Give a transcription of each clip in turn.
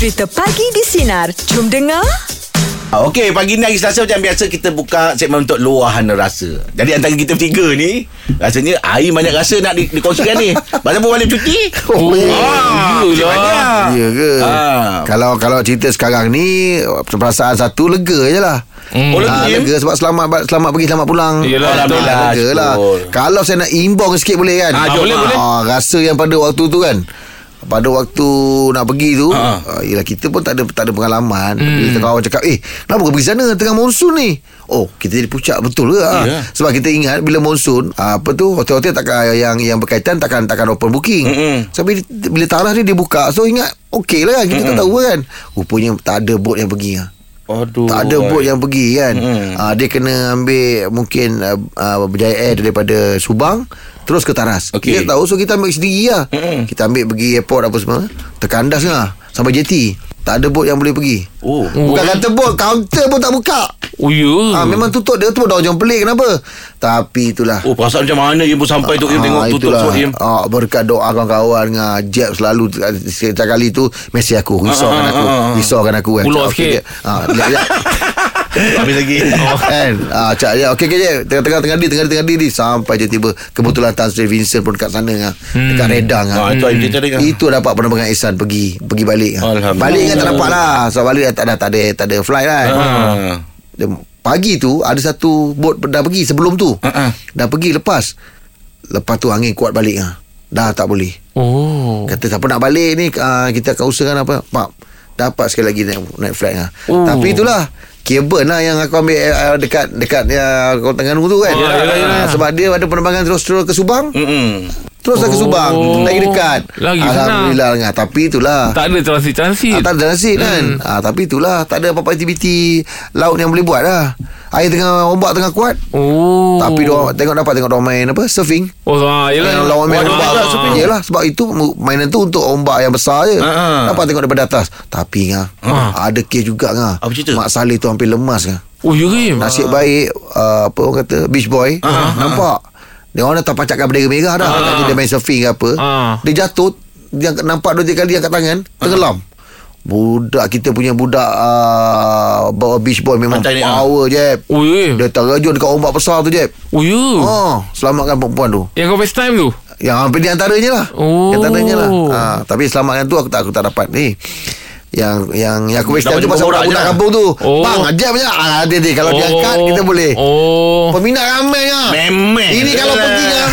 Cerita Pagi di Sinar. Jom dengar. Ah, Okey, pagi ni hari Selasa macam biasa kita buka segmen untuk luahan rasa. Jadi antara kita bertiga ni, rasanya Aim banyak rasa nak di, dikongsikan ni. Macam pun balik cuti. Oh, Ah, macam mana? Ya ke? Ah. Kalau kalau cerita sekarang ni perasaan satu lega je lah. Hmm. Oh, Ah, lega, sebab selamat selamat pergi selamat pulang. Yelah, Alhamdulillah, Ah, lega lah. Kalau saya nak imbang sikit boleh kan? Ah, jom, boleh, ah. boleh. Ah, rasa yang pada waktu tu kan. Pada waktu nak pergi tu Ah. uh, Yelah kita pun tak ada tak ada pengalaman hmm. Bila kawan cakap Eh kenapa kau pergi sana Tengah monsun ni Oh kita jadi pucak betul ke ah? Ya. Sebab kita ingat Bila monsun ah, Apa tu Hotel-hotel takkan yang yang berkaitan Takkan takkan open booking Mm-mm. So bila, bila tarah ni dia buka So ingat Okey lah kan Kita tak tahu kan Rupanya tak ada boat yang pergi ah. Aduh. Tak ada bot yang pergi kan Mm. uh, Dia kena ambil Mungkin uh, uh, Berjaya Air daripada Subang Terus ke Taras Okey. Kita tahu So kita ambil sendiri lah Mm-mm. Kita ambil pergi airport apa semua Terkandas lah Sampai JT Tak ada bot yang boleh pergi Oh. Bukan kata bot Kaunter pun tak buka Oh ya Ah, memang tutup dia tu dah macam pelik kenapa? Tapi itulah. Oh, perasaan macam mana pun sampai tu Im tengok tutup itulah. semua Im. Ah, berkat doa kawan-kawan dengan Jeb selalu setiap kali tu mesej aku, risaukan Ah, aku, ah, ah, ah. risaukan aku kan. Pulau okey, sikit. Ah, lihat lihat. Habis lagi. Oh, kan ah, Cak dia Okey okey je Tengah-tengah tengah di Tengah di Sampai je tiba Kebetulan Tan Sri Vincent pun dekat sana kan. Dekat Redang Ah, kan. itu Aim cerita dia kan. Itu dapat penerbangan Ihsan Pergi Pergi balik kan. Alhamdulillah. Balik kan tak dapat lah Sebab balik tak ada, tak ada Tak ada flight kan Ah. dia, Pagi tu Ada satu bot dah pergi Sebelum tu Ah, ah. Dah pergi lepas Lepas tu angin kuat balik ha. Dah tak boleh Oh Kata siapa nak balik ni uh, Kita akan usahakan apa Pak Dapat sekali lagi naik, naik flight ha. Oh. Tapi itulah Cable lah yang aku ambil uh, dekat dekat ya, Kota Terengganu tu kan. Yelah, yelah, yelah. Ah, sebab dia ada penerbangan terus-terus ke Subang. Mm-mm. Terus ke Oh. Subang. Lagi dekat. Lagi senang. Alhamdulillah. Alhamdulillah. Tapi itulah. Tak ada transit-transit Ah, tak ada transit kan Hmm. ah, Tapi itulah Tak ada apa-apa aktiviti Laut yang boleh buat lah Air tengah Ombak tengah kuat Oh Tapi dia tengok dapat tengok dia main apa surfing. Oh ah, yelah Yang lawan main ombak ah, surfing. Yelah sebab itu mainan tu untuk ombak yang besar je. Ah, ah. Dapat tengok daripada atas. Tapi ngah, Ah. ada kes juga ngah. Apa cerita? Mak Saleh tu hampir lemas ngah. Oh ya Rim Nasib baik uh, apa orang kata beach boy Ah, nampak. Dia orang dah terpacakkan bendera merah dah. Ah. Dia main surfing ke apa. Ah. Dia jatuh dia nampak dua tiga kali angkat tangan tenggelam. Budak kita punya budak uh, bawa beach boy memang Pantai ni, ah. power je. Oh ya Dia terjun dekat ombak besar tu je. Oh ya Oh, selamatkan perempuan tu. Yang kau FaceTime tu Yang hampir di antaranya lah. Oh. Di antaranya lah. Ha, tapi selamatkan tu aku tak aku tak dapat ni. Yang yang yang aku FaceTime tu jumpa pasal orang budak je lah. kampung tu. Oh. Bang, ajak banyak. Ah, dia dia kalau dia angkat kita boleh. Oh Peminat ramai ah. Memang. Ini kalau pergi ah.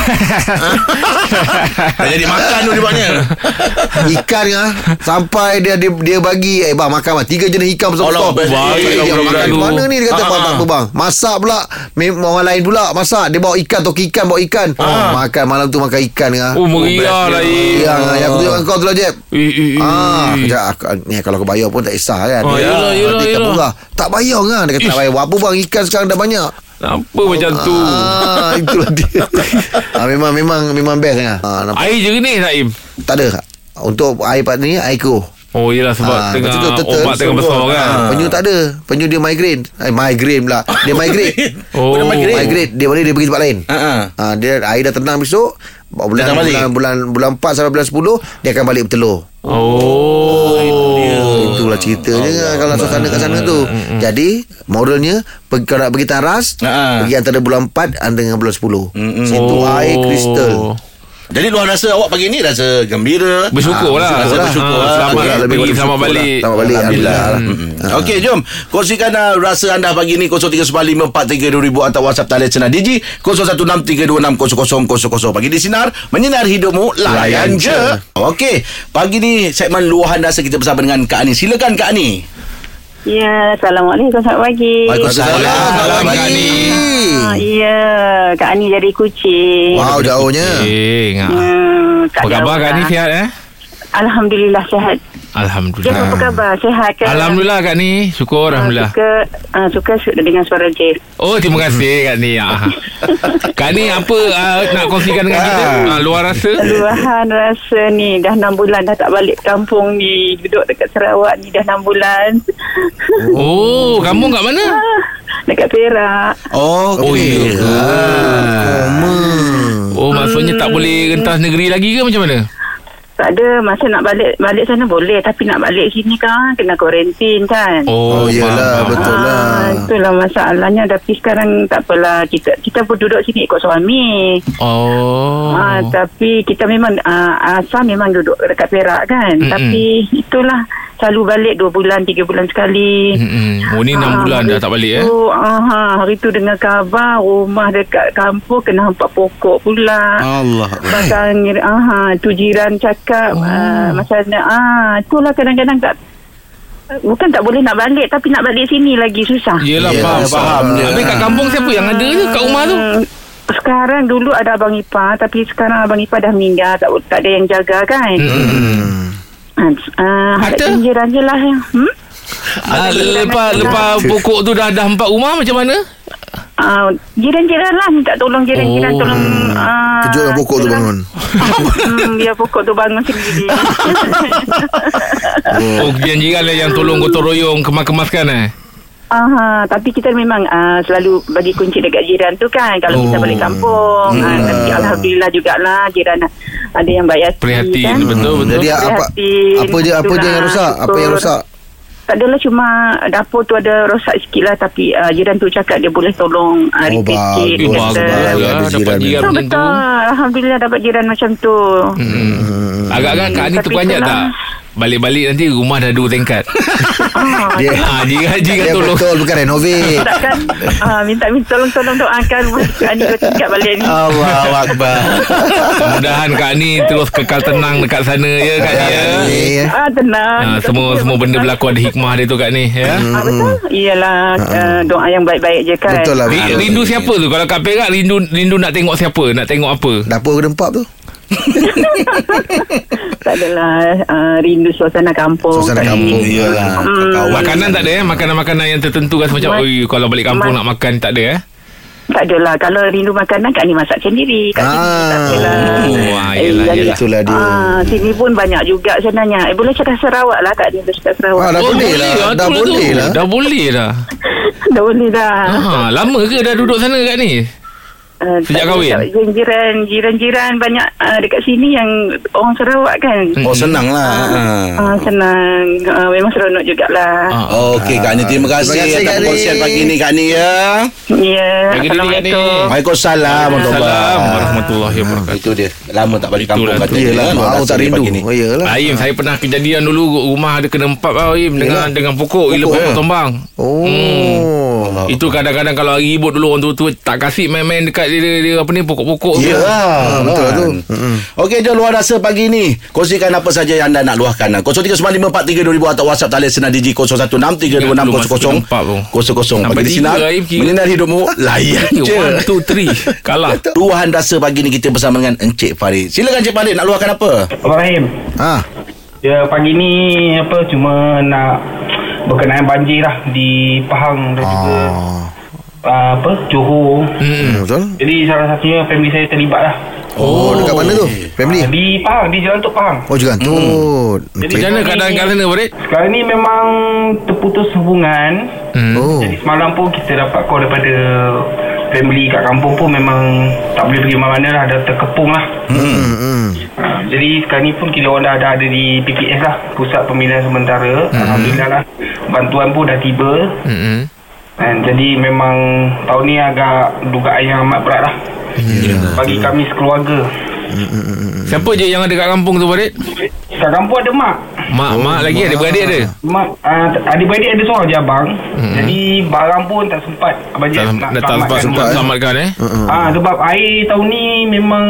Dah jadi makan tu dia. Ikan ah sampai dia dia, dia bagi eh bang makan bang tiga jenis ikan besar Allah, besar. Baik lah dia makan tu. mana ni dia kata Ah, bang tak ah. apa bang. Masak pula orang lain pula masak. Dia bawa ikan toki ikan bawa ikan. Makan malam tu makan ikan ah. Oh meriah lah Im Yang yang aku tunjuk kau tu lah Jeb. Eh, eh, eh. Ah, kejap aku, ni kalau kau bayar pun tak kisah kan. Ah, yelah, Dia tak yelah. murah. Tak bayar kan. Dia kata tak bayar. Apa bang ikan sekarang dah banyak. Apa macam tu Ah, itulah dia. ah, memang memang memang best kan. Ah, nampak? Air jernih tak Im Tak ada. Untuk air part ni air keruh. Oh yelah sebab Ah, tengah tu, tetel, obat tengah besar kan Ah, penyu tak ada. Penyu dia migraine. Eh, migraine pula. Dia migrate. Oh. Bukan migraine. migrate. Dia boleh dia pergi tempat lain. Ha ah. Ah, dia air dah tenang besok. Bulan balik. bulan, bulan bulan 4 sampai bulan 10 dia akan balik bertelur. Oh, Itulah ceritanya Allah kalau suasana kat sana tu. Jadi moralnya pergi kalau nak pergi taras, Ha. pergi antara bulan 4 dan dengan bulan 10. Mm-mm. Situ air kristal. Jadi luar rasa awak pagi ni rasa gembira. Bersyukur lah Rasa bersyukur. Ah, lah. Selamat Okey, lebih pergi selamat balik lah. Selamat balik Alhamdulillah. Alhamdulillah. Mm-mm. Okey, jom. Kongsikan uh, rasa anda pagi ni 0395432000 atau WhatsApp talian Sinar Digi 0163260000. Pagi di Sinar, menyinar hidupmu, layan je. Okey, pagi ni segmen luahan rasa kita bersama dengan Kak Ani. Silakan Kak Ani. Ya, Assalamualaikum. Selamat pagi. Waalaikumsalam. Selamat pagi. Ah, ya, Kak Ani dari Kuching. Wow, jauhnya. Eh, ngah. Hmm, tak Apa khabar Kak Ni lah. sihat eh? Alhamdulillah sihat. Alhamdulillah apa khabar? Sihat ke? Alhamdulillah Kak Ni Syukur Ah, Alhamdulillah Suka, ah, suka dengan suara Jeff. Oh terima kasih Kak Ni ah. Kak Ni apa uh, nak kongsikan dengan kita uh, Luar rasa Luahan rasa ni dah 6 bulan dah tak balik kampung ni. Duduk dekat Sarawak ni dah 6 bulan. Oh kamu kat mana Ah, dekat Perak. Oh, Oh, okey. ya ke? Ah. Oh maksudnya tak boleh rentas negeri lagi ke macam mana Tak ada masa nak balik balik sana boleh tapi nak balik sini kan kena kuarantin kan. Oh, yelah faham, betul lah. Ah, itulah masalahnya tapi sekarang tak apalah kita kita pun duduk sini ikut suami. Oh. Ah, tapi kita memang ah, asal memang duduk dekat Perak kan. Mm-mm. Tapi itulah selalu balik dua bulan tiga bulan sekali. Mm-mm. Oh ni 6 Ah, bulan dah tak balik eh. tu, aha, hari tu dengar khabar rumah dekat kampung kena hampak pokok pula. Allah. Pasal aha, tu jiran cakap oh. uh, macam mana ah itulah kadang-kadang tak bukan tak boleh nak balik tapi nak balik sini lagi susah. Yelah Yelah, faham faham. faham. Habis kat kampung siapa yang ada je kat rumah tu? Hmm, Sekarang dulu ada abang ipar tapi sekarang abang ipar dah meninggal tak tak ada yang jaga kan. Hmm. Harta? harap jiran je lah. Hmm? Ah, lepas lepas pokok tu dah dah empat rumah macam mana? Uh, jiran-jiran lah minta tolong jiran-jiran Oh. tolong uh, Kejutkan pokok tu bangun. hmm, biar pokok tu bangun sendiri. Oh, jiran-jiran lah yang tolong gotong royong kemas-kemaskan eh. Aha, tapi kita memang uh, selalu bagi kunci dekat jiran tu kan kalau oh. kita balik kampung. Hmm. Uh, tapi alhamdulillah jugalah jiran ada yang baik hati Prihatin kan. betul betul. Jadi apa Prihatin, apa je apa je yang rosak? Apa yang rosak? Tak adalah cuma dapur tu ada rosak sikit lah tapi uh, jiran tu cakap dia boleh tolong uh, Oh, repair bagus. sikit. Betul. bagus kata. Lah dapat jiran jiran Betul, betul. Alhamdulillah dapat jiran macam tu. Hmm. Agak-agak Kak Ani terperanjat itulah. tak? Balik-balik nanti rumah dah dua tingkat. Ah, Dia Ah, jiran jiran dia tolong. betul bukan renovate. takkan ah, minta-minta tolong-tolong doakan rumah Ani kau tingkat balik ni. Allahu Akbar. Mudah-mudahan Kak Ani terus kekal tenang dekat sana ya Kak Ni ya. Ya. Ah, tenang. Ah, semua semua benda berlaku ada hikmah dia tu Kak Ni ya. Ah, betul. Iyalah uh, doa yang baik-baik je kan. Betul lah. Betul. Rindu siapa tu Kalau kat Perak Rindu rindu nak tengok siapa Nak tengok apa Dapur kedempat tu. tak adalah uh, rindu suasana kampung. Suasana kampung. Iyalah. Hmm. Makanan tak ada eh Makanan-makanan yang tertentu kan Macam Ma- Oi, Kalau balik kampung Ma- nak makan Tak ada eh Tak adalah. Kalau rindu makanan Kak Ni masak sendiri. Kat sini Ah. tak adalah. Oh, ah, yelah, jadi- yelah. Itulah dia. Ah, sini pun banyak juga sebenarnya. Eh, boleh cakap Sarawak lah Kak Ni. Boleh cakap Sarawak. Ah, dah boleh lah. ah, Dah boleh lah. Dah boleh dah dah boleh dah. ha, Lama ke dah duduk sana Kak Ni Uh, Sejak tak- kahwin? tak- Jiran, jiran-jiran banyak uh, dekat sini yang orang Sarawak kan. Oh senang lah. Ah, senang. Uh, memang seronok jugalah. Ah. Okey Kak Ni terima kasih Terima kasih, atas perkongsian pagi ni Kak Ni ya. Ya. Assalamualaikum. Waalaikumsalam Assalamualaikum warahmatullahi wabarakatuh Itu dia. Lama tak balik kampung Itulah kata dia. Mau tak dia rindu. Oh. Aim saya pernah kejadian dulu rumah ada kena empat Aim dengan dengan pokok eh? tombang. Oh. Itu kadang-kadang kalau hari ribut dulu orang tu tak kasih main-main dekat dia, dia, dia apa ni pokok-pokok tu. Ya, Ah, betul lah tu. Mm-mm. Okey, jom luar rasa pagi ni. Kongsikan apa saja yang anda nak luahkan. 0395432000 atau WhatsApp talian sinar Digi 0163260000. Nampak tu. Kosong-kosong. Sampai Pagi di tiga, sinar. Menyinari hidupmu. Layan je. One, two, three. Kalah. Luahan rasa pagi ni kita bersama dengan Encik Farid. Silakan Encik Farid nak luahkan apa? Abang Rahim Ha. Ya pagi ni apa cuma nak berkenaan banjir lah di Pahang dan juga Ah. uh, apa Johor. Hmm. Hmm, betul. Jadi salah satunya family saya terlibat lah. Oh, dekat mana tu? Family. Uh, di Pahang di Jalan Tok Pahang. Oh, juga tu. Jadi Macam mana keadaan kat sana Farid? Sekarang ni memang terputus hubungan. Hmm. Oh. Jadi semalam pun kita dapat call daripada family kat kampung pun memang tak boleh pergi mana-mana lah. Dah terkepung lah. Hmm, hmm. Ha, jadi sekarang ni pun kita orang dah, dah ada di PPS lah Pusat Pembinaan Sementara hmm. Alhamdulillah lah Bantuan pun dah tiba Hmm. Dan jadi memang tahun ni agak dugaan yang amat berat lah Bagi kami sekeluarga Siapa je yang ada kat kampung tu Farid? Kat kampung ada mak Mak, mak lagi ada beradik ada? Mak uh, adik-beradik ada seorang je abang Hmm. Jadi barang pun tak sempat Abang Tak, nak tak sempat selamatkan sempat eh? selamatkan eh. Ah sebab air tahun ni memang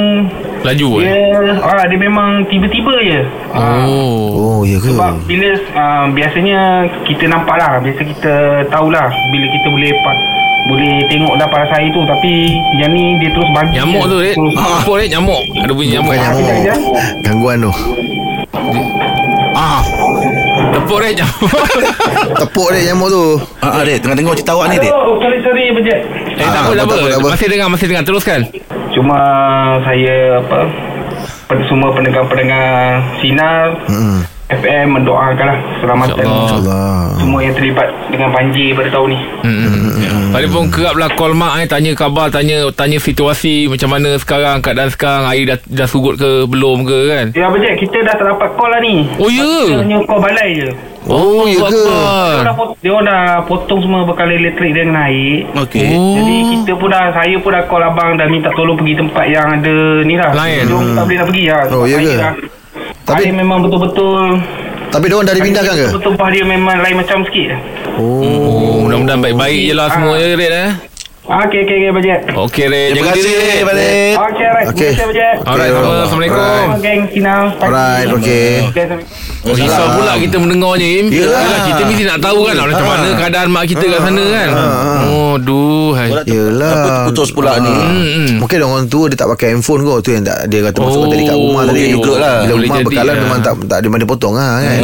Laju eh. dia ah dia memang tiba-tiba je. Ah, Oh. Oh, ya ke? Sebab bila uh, biasanya kita nampak lah Biasa kita tahulah Bila kita boleh pa- boleh tengok dah paras air tu Tapi yang ni dia terus bagi Nyamuk tu. Terus Apa Red? Nyamuk. Ada bunyi nyamuk. Nyamuk. Gangguan tu. Ah, Tepuk Red nyamuk. Tepuk dia nyamuk tu. ah, ah Red, tengah tengok cerita awak ni, Red. Sorry sorry Bejat Eh tak Ah, apa tak tak apa, tak apa. apa. Masih dengar masih dengar teruskan. Cuma saya apa semua pendengar-pendengar Sinar Hmm. FM mendoakanlah keselamatan InsyaAllah. Allah. semua yang terlibat dengan banjir pada tahun ni. Hmm. Tadi pun kerap lah call mak eh Tanya khabar Tanya tanya situasi Macam mana sekarang Keadaan sekarang Air dah, dah surut ke Belum ke kan Ya Abang Jack Kita dah tak dapat call lah ni Oh ya Kita hanya call balai je Oh, ya ke? Dia orang, dia dah potong semua bekal elektrik dia naik Okey. Oh. Jadi kita pun dah Saya pun dah call abang Dah minta tolong pergi tempat yang ada Ni lah Lain. Dia orang tak boleh nak pergi lah Oh, ya Air ke? dah- Tapi- Air memang betul-betul Tapi dia orang dah dipindahkan ke? Betul-betul bah dia memang lain macam sikit. Oh, mudah-mudahan baik-baik je lah semua ya Red eh Okey, okey, okey, Jack Okey Red Terima Jaga kasih, diri Balik. Okey, alright Okey. Terima kasih, Jack Alright sama Assalamualaikum. Geng Sinau pagi. Alright, okey. Okay, Assalamualaikum. Oh, risau pula kita mendengarnya Im Yelah. Kita mesti nak tahu kan Macam mana keadaan mak kita kat sana kan Oh duh hai. Yelah. Apa putus pula ni? Hmm, hmm. Mungkin orang tua dia tak pakai handphone kot Tu yang tak, dia kata masuk Oh, tadi kat rumah tadi boleh jugalah. Bila Boleh rumah bekalan ah. memang tak, tak ada mana potong lah kan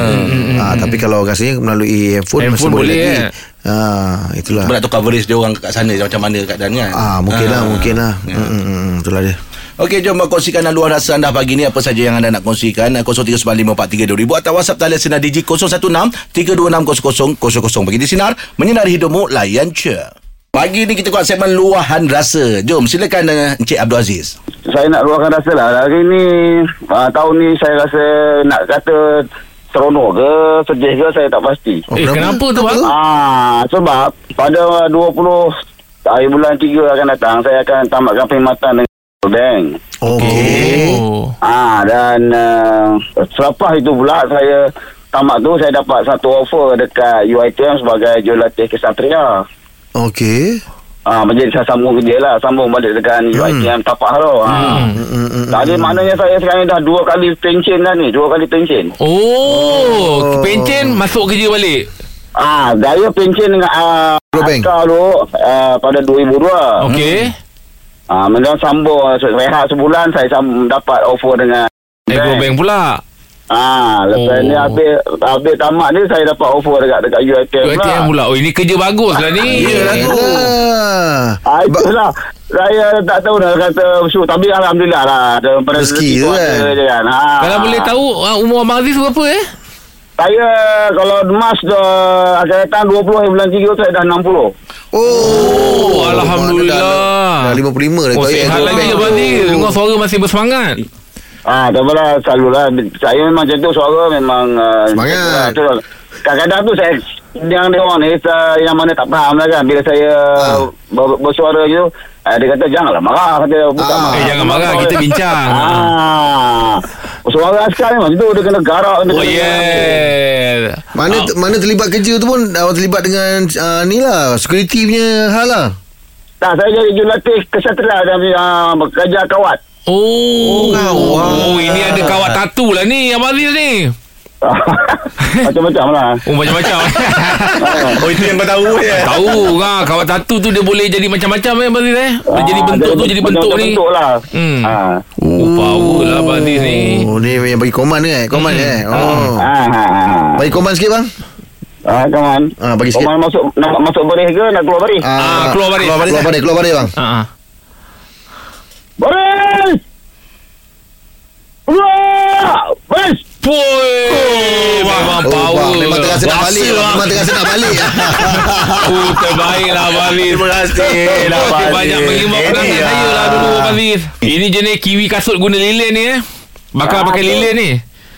ha, Tapi kalau rasanya melalui handphone, Handphone masih boleh, boleh, lagi eh? ha, Itulah Cuba nak tahu coverage dia orang kat sana macam mana keadaan kan. Ah, mungkin lah, Ah. mungkin lah. Hmm, hmm, hmm, itulah dia. Okey, jom kongsikan luar rasa anda pagi ni apa saja yang anda nak kongsikan 0395432000 atau WhatsApp talian sinar Digi 0163260000 bagi di sinar menyinari hidupmu layan je. Pagi ni kita buat segmen luahan rasa. Jom silakan uh, Encik Abdul Aziz. saya nak luahkan rasa lah hari ni uh, tahun ni saya rasa nak kata seronok ke sedih ke saya tak pasti. Oh, Eh kenapa tu bang? Ah sebab pada 20 hari bulan 3 akan datang saya akan tamatkan perkhidmatan dengan bank. Okey. Oh. Ah dan uh, selepas itu pula saya tamat tu saya dapat satu offer dekat UiTM sebagai jurulatih kesatria Okey. Ah, menjadi saya sambung kerja lah. Sambung balik dengan UiTM tapak tu. Ah. Hmm, hmm, hmm. Tadi maknanya saya sekarang dah dua kali pension dah ni. Dua kali pension Oh Pencen masuk kerja balik? Ah, Saya pension dengan uh, Bank. Askar tu uh, Pada 2002 Okey. Ah, Kemudian sambung Rehat sebulan Saya sam- dapat offer dengan Negro Bank pula Ah, lepas Oh. ni habis habis tamat ni saya dapat offer dekat dekat UiTM pula. UiTM pula Oh ini kerja bagus lah ni Yelah tu. Yelah. Ah, itulah. Saya tak tahu dah kata syuk tapi alhamdulillah lah daripada Rezeki tu kan. ada kan. Ha. Kalau boleh tahu ah, Umur Abang Aziz berapa eh Saya kalau Mas dah akan datang 20 hari bulan 3 tu saya dah 60. Oh, Alhamdulillah. Dah, dah 55 dah. Oh yang lagi. Abang Aziz Dengar suara masih bersemangat Ah, tak apalah selalulah saya memang macam tu suara memang uh, Semangat. tu lah. Kadang-kadang tu saya yang dia orang ni uh, yang mana tak faham lah kan bila saya Ah. ber, bersuara je uh, dia kata janganlah marah kata bukan Ah. marah. Eh jangan marah Kita bincang Ah. Suara askar memang tu dia kena garak dia Oh kena- yeah Mana Ah. mana terlibat kerja tu pun awak terlibat dengan uh, ni lah security punya hal lah. Tak saya jadi jurulatih kesatria dan uh, bekerja kawat. Oh, Oh, oh, ini ada kawat tatu lah ni Abang Aziz ni Macam-macam lah. Oh macam-macam Oh itu yang kau tahu ya. Tahu kan Kawat tatu tu dia boleh jadi macam-macam eh Abang Aziz eh Dia jadi Ah, bentuk tu jadi bentuk ni bentuk lah. Hmm. Ah. Oh power lah Abang Aziz ni Oh ni yang bagi koman ni eh. Koman Hmm. eh. Oh. Ah, ah, ah. Bagi koman sikit bang. Ah, kawan. Ah, bagi sikit. Kawan masuk nak masuk baris ke nak keluar baris? Ah, keluar baris. Keluar baris. Keluar baris, keluar baris bang. Ah, ah. Baris! Keluar! Baris! Pui Memang Oh, power bang, memang terasa nak balik. lah. Memang terasa nak balik. Oh terbaik lah Abang Aziz Terima kasih lah Terima Abang banyak mengimbau lah. saya lah dulu Aziz Ini jenis kiwi kasut guna lilin ni eh Bakal Ah, pakai lilin ni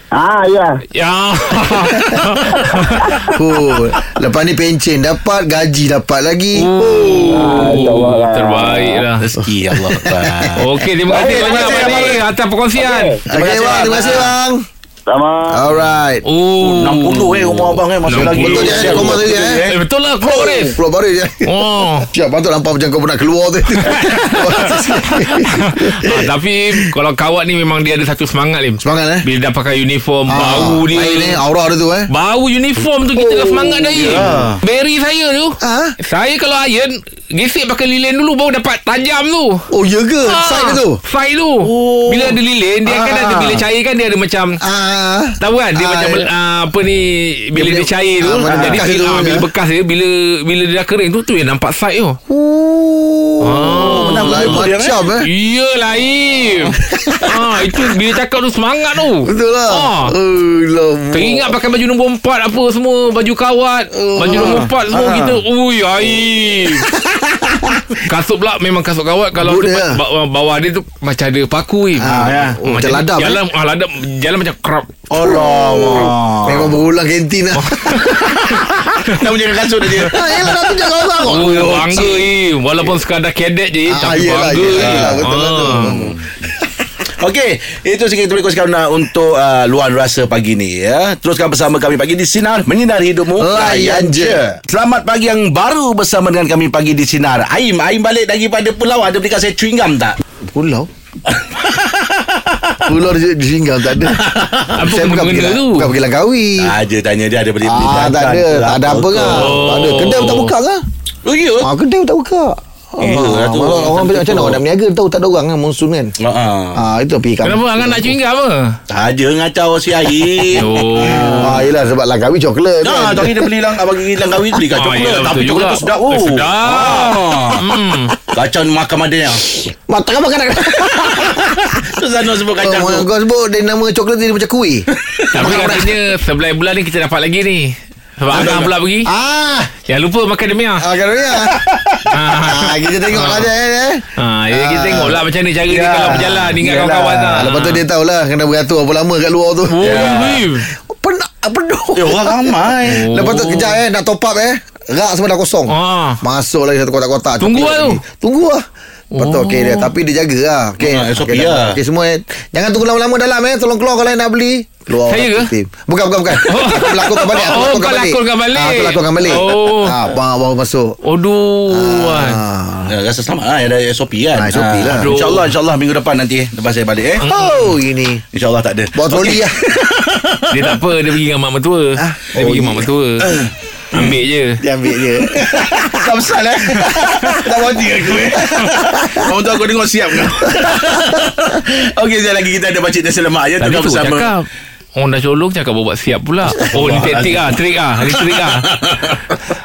Ah, ya. Ya Oh, lepas ni pencen dapat, gaji dapat lagi. Ah, insyaAllah lah. Terbaik lah Rezeki Allah. Okey terima kasih Baik, banyak terima Abang kasih, Aziz Atas perkongsian Okey bang, terima kasih bang. Sama. Alright. Oh 60 eh umur abang eh masih 60. lagi. Betul je, eh, koma tu je, eh. Eh betul lah keluar baris Keluar baris je. Oh Siap, patut nampak macam kau pernah keluar tu. ah, Tapi Kalau kawat ni memang Dia ada satu semangat Lim Semangat eh. Bila dah pakai uniform Bau dia Lain eh, aura dia tu eh. Bau uniform tu Kita dah semangat dah ya. Berry saya tu Ah? Saya kalau iron Gesek pakai lilin dulu Baru dapat tajam tu Oh, ya ke? Ah, Side tu? Side tu oh. Bila ada lilin Dia kan Ah. ada Bila cair kan Dia ada macam Ah. Tahu kan Dia Ah, macam ya. uh, Apa ni Bila Dia dia, cair tu ah, mana Jadi bekas ah, bila ya. bekas dia Bila bila dia dah kering tu Tu yang nampak side tu Oh. Ah. Lain betul dia, macam eh? Iyalah Im ah, Itu bila cakap tu semangat tu. Betul lah. Ah. Oh, lama. Teringat pakai baju nombor empat apa semua Baju kawat Baju nombor empat semua kita Ui Aim Kasut pula memang kasut kawat. Kalau tu dia. ba- bawah dia tu Macam ada paku Im Ah, ya. Oh, macam ladam, Jalan ah, ladam Jalan macam krap Allah Memang berulang kantin lah Nak menjaga kasut dia Ah, Yelah dah tunjuk kau orang Oh, bangga Im Walaupun sekadar cadet je Ah, Tapi yelah, bangga yelah, Im. betul lah tu. Ah. Okey, itu sikit kita boleh kongsikan uh, untuk uh, luar rasa pagi ni ya. Teruskan bersama kami pagi di Sinar Menyinari Hidupmu Layan je. Selamat pagi yang baru bersama dengan kami pagi di Sinar. Aim, Aim balik daripada pulau ada berikan saya chewing gum tak? Pulau Pulau di, di singgah tak ada. Apa Saya bukan pergi, tu? bukan pergi Langkawi. Aja tanya dia ada beli beli Ah, tak ada Tak ada apa kan Tak ada. Kedai tak buka kan Oh, ya? Ah, kedai tak buka Ya tu. Orang, orang macam mana orang nak berniaga tahu tak ada orang kan monsun kan. Ha. ah. Ah itu pergi kampung. Kenapa Angan nak chewing gum apa? Saja ngacau si Aim. Oh Ah yelah sebab langkawi coklat Nah, kan. tadi dia beli lang bagi langkawi beli Ah, kacau coklat. yelah, Tapi coklat juga. tu sedap. Oh. Sedap. Ah. Hmm. Kacau makan madanya. Mata kau makan Susah nak sebut kacau Kau, tu. kau sebut dia nama coklat dia macam kuih. Tapi katanya sebelah bulan ni kita dapat lagi ni. Sebab Angang pula pergi. Ah, Jangan lupa makan demi ah. ah kan ya. Ah. Ah kita tengok aja eh. Ha, ya, kita tengoklah macam ni cara dia Ya. kalau berjalan ingat Yalah. kawan-kawan tak. Ah, lepas tu dia tahulah kena beratur apa lama kat luar tu. Oh, yeah. Penak penuh. Eh, orang ramai. Oh. Lepas tu kejap eh nak top up eh. Rak semua dah kosong. Ah. Masuk lagi satu kotak-kotak. Tunggu lah tu. Tunggu lah. Lepas tu okey dia Tapi dia jaga lah. Okey. Ah, SOP Okey, lah. Okey semua. Eh. Jangan tunggu lama-lama dalam eh. Tolong keluar kalau nak beli. Keluar Saya ke? Tim. Bukan bukan bukan. Aku lakonkan balik Aku Oh, kau lakonkan balik. Ah, Aku lakonkan balik. Oh. ah, Baru baru masuk. Aduh. ah. Ya, rasa selamat lah Ada SOP kan? Ah, SOP lah. Ah, InsyaAllah InsyaAllah minggu depan nanti eh, Lepas saya balik eh? Oh ini. InsyaAllah tak ada. Bawa troli lah. Dia tak apa Dia pergi dengan mak mertua. Dia Oh, pergi ya. mak mertua Ambil je. Dia ambil je. Tak besar eh Tak body aku eh. Orang tu aku dengar siap kan Okey sekali lagi kita ada Pakcik Nasi Lemak ya. Tukar tu bersama. cakap Orang dah colong cakap bawa siap pula. Oh ni taktik lah Trik lah Ni trik lah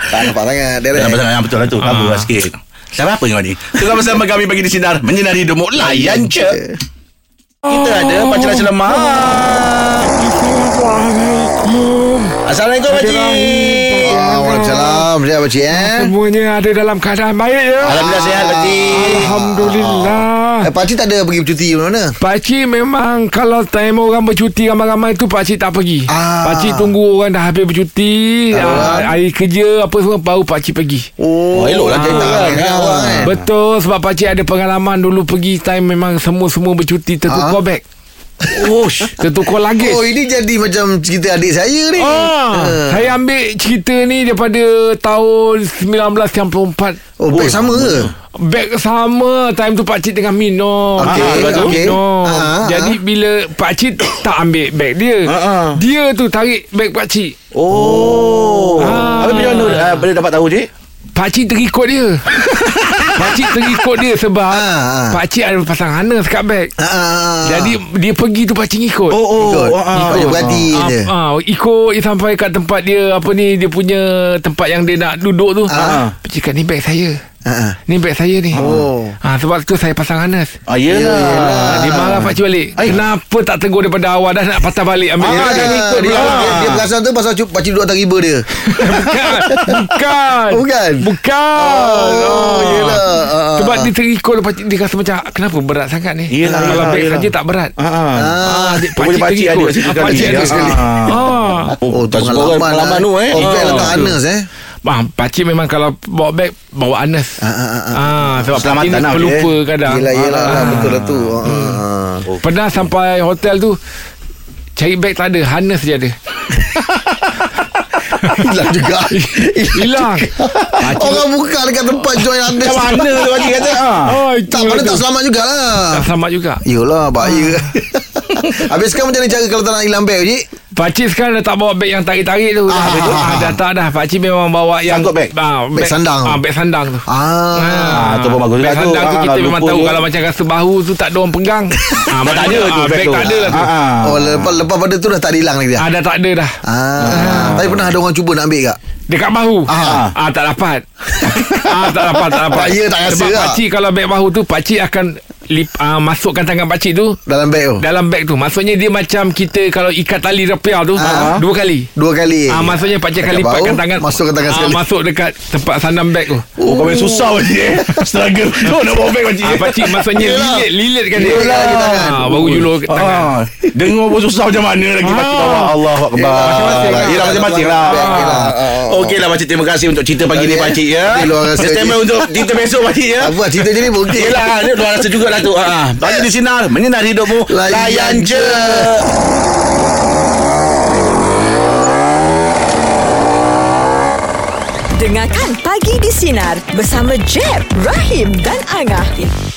Tak nampak sangat Dia Dalam pasal yang betul lah tu Kabur Ah. lah sikit. Siapa apa kau ni? Tukar bersama kami Pagi di Sinar Menyinari hidupmu Layan je Kita ada Pakcik Nasi Lemak Assalamualaikum Pakcik Waalaikumsalam Siap pakcik eh Semuanya ada dalam keadaan baik ya. Alhamdulillah sihat Pakcik Alhamdulillah. Eh, Pakcik tak ada pergi bercuti mana Pakcik memang kalau time orang bercuti ramai-ramai tu pakcik tak pergi. Ah. Pakcik tunggu orang dah habis bercuti, ah, hari kerja apa semua baru pakcik pergi. Oh elok lah cerita Ah, kan? Betul sebab pakcik ada pengalaman dulu pergi time memang semua-semua bercuti tertukar Ah. beg. Osh Tertukar luggage. Oh ini jadi macam cerita adik saya ni. Ah, saya ambil cerita ni daripada tahun 1994. Oh beg sama ke? Beg sama. Time tu pakcik tengah minum Okey, lepas tu okey. Minum Ah, ah, Jadi bila pakcik tak ambil beg dia Ah, ah. Dia tu tarik beg pakcik Oh. Ah. Habis mana uh, Boleh dapat tahu cik? Pakcik terikut dia Pakcik terikut dia sebab Ah, ah. Pakcik ada pasang harness kat beg ah, ah. Jadi dia pergi tu pakcik ikut Oh oh Ikut. Ikut je berhati Ah, je ah, ikut dia sampai kat tempat dia apa ni dia punya tempat yang dia nak duduk tu. Ah. Pakcik kat ni beg saya. Ah. Ni beg saya ni. Oh. Ah sebab tu saya pasang harness. Ah, yelah. Ah, dia marah pakcik balik. Ay. Kenapa tak tegur daripada awal dah nak patah balik ambil Ah, dia, dia dia, ikut dia, dia. Perasan tu pasal cu- pakcik duduk atas riba dia. Bukan. Bukan. Oh, bukan? Bukan. Oh, Ah. yelah. Ah, ah, Sebab ah. dia terikut pakcik dia rasa macam kenapa berat sangat ni. Yelah, Kalau yelah. saja tak berat. Ah, ah. Pakcik, pakcik ada terikut. sekali. Pakcik ada sekali. ah. Ah. Oh, tak pengalaman pengalaman lah. tu, eh. Oh, Ah. letak harness eh. Bang, pakcik memang kalau bawa beg bawa harness. Ah, ah, ah, Ah, sebab pakcik ni pelupa eh. kadang. Yelah, yelah lah. Ah. Betul lah tu. Ah, ah. Pernah sampai hotel tu Cari beg tak ada Harness je ada Hilang juga. Hilang Orang buka dekat tempat join harness. Macam mana tu pakcik kata ah. oh, Tak, mana tak selamat jugalah. Tak selamat juga Yolah, bahaya. Habis sekarang macam mana cara kalau tak nak hilang beg, Cik? Pakcik sekarang dah tak bawa beg yang tarik-tarik tu dah, Ah, tu. ah, Ah, dah tak dah Pakcik memang bawa yang Sangkut beg? ah, Beg sandang. ah, Beg sandang tu Ah. Ah, tu pun bagus Beg juga tu. sandang tu Ah, kita kalau memang tahu tu. Kalau macam rasa bahu tu tak ada orang pegang ah, Tak ada tu ah, beg Beg tak ada lah tu Ah, ah. Oh, lepas, lepas pada tu dah tak hilang lagi dia? ah, Dah tak ada dah Ah. Tapi pernah ada orang cuba nak ambil tak? Dekat bahu Ah. ah. tak dapat ah, Tak dapat Tak dapat ya, tak rasa Sebab lah. pakcik kalau beg bahu tu Pakcik akan lip, ah, Masukkan tangan pakcik tu Dalam beg tu Dalam beg tu Maksudnya dia macam Kita Kalau ikat tali rapiah tu Ah. Dua kali Dua kali Ah, maksudnya pakcik akan lipatkan bahu, tangan Masukkan tangan ah, sekali Masuk dekat Tempat sandam beg tu Oh, kau main susah pakcik eh. Struggle tu nak bawa beg pakcik. ah, Pakcik maksudnya Yelah. Lilit Lilit kan dia Yelah, lagi tangan. ah, Baru julur tangan Ah, dengar pun susah macam mana lagi pakcik Ah. bawa. Allah Akbar. Lah. Yelah macam-macam lah. Beg yelah. Okeylah pakcik terima kasih untuk cerita pagi ni Okey. pakcik ya. Okey, luar je. untuk cerita besok pakcik ya. Apa cerita je ni Okey Yelah Dia luar rasa jugalah tu ha. Pagi di sinar Menyinar hidupmu Layan Layan je Dengarkan Pagi di Sinar bersama Jeb, Rahim dan Angah.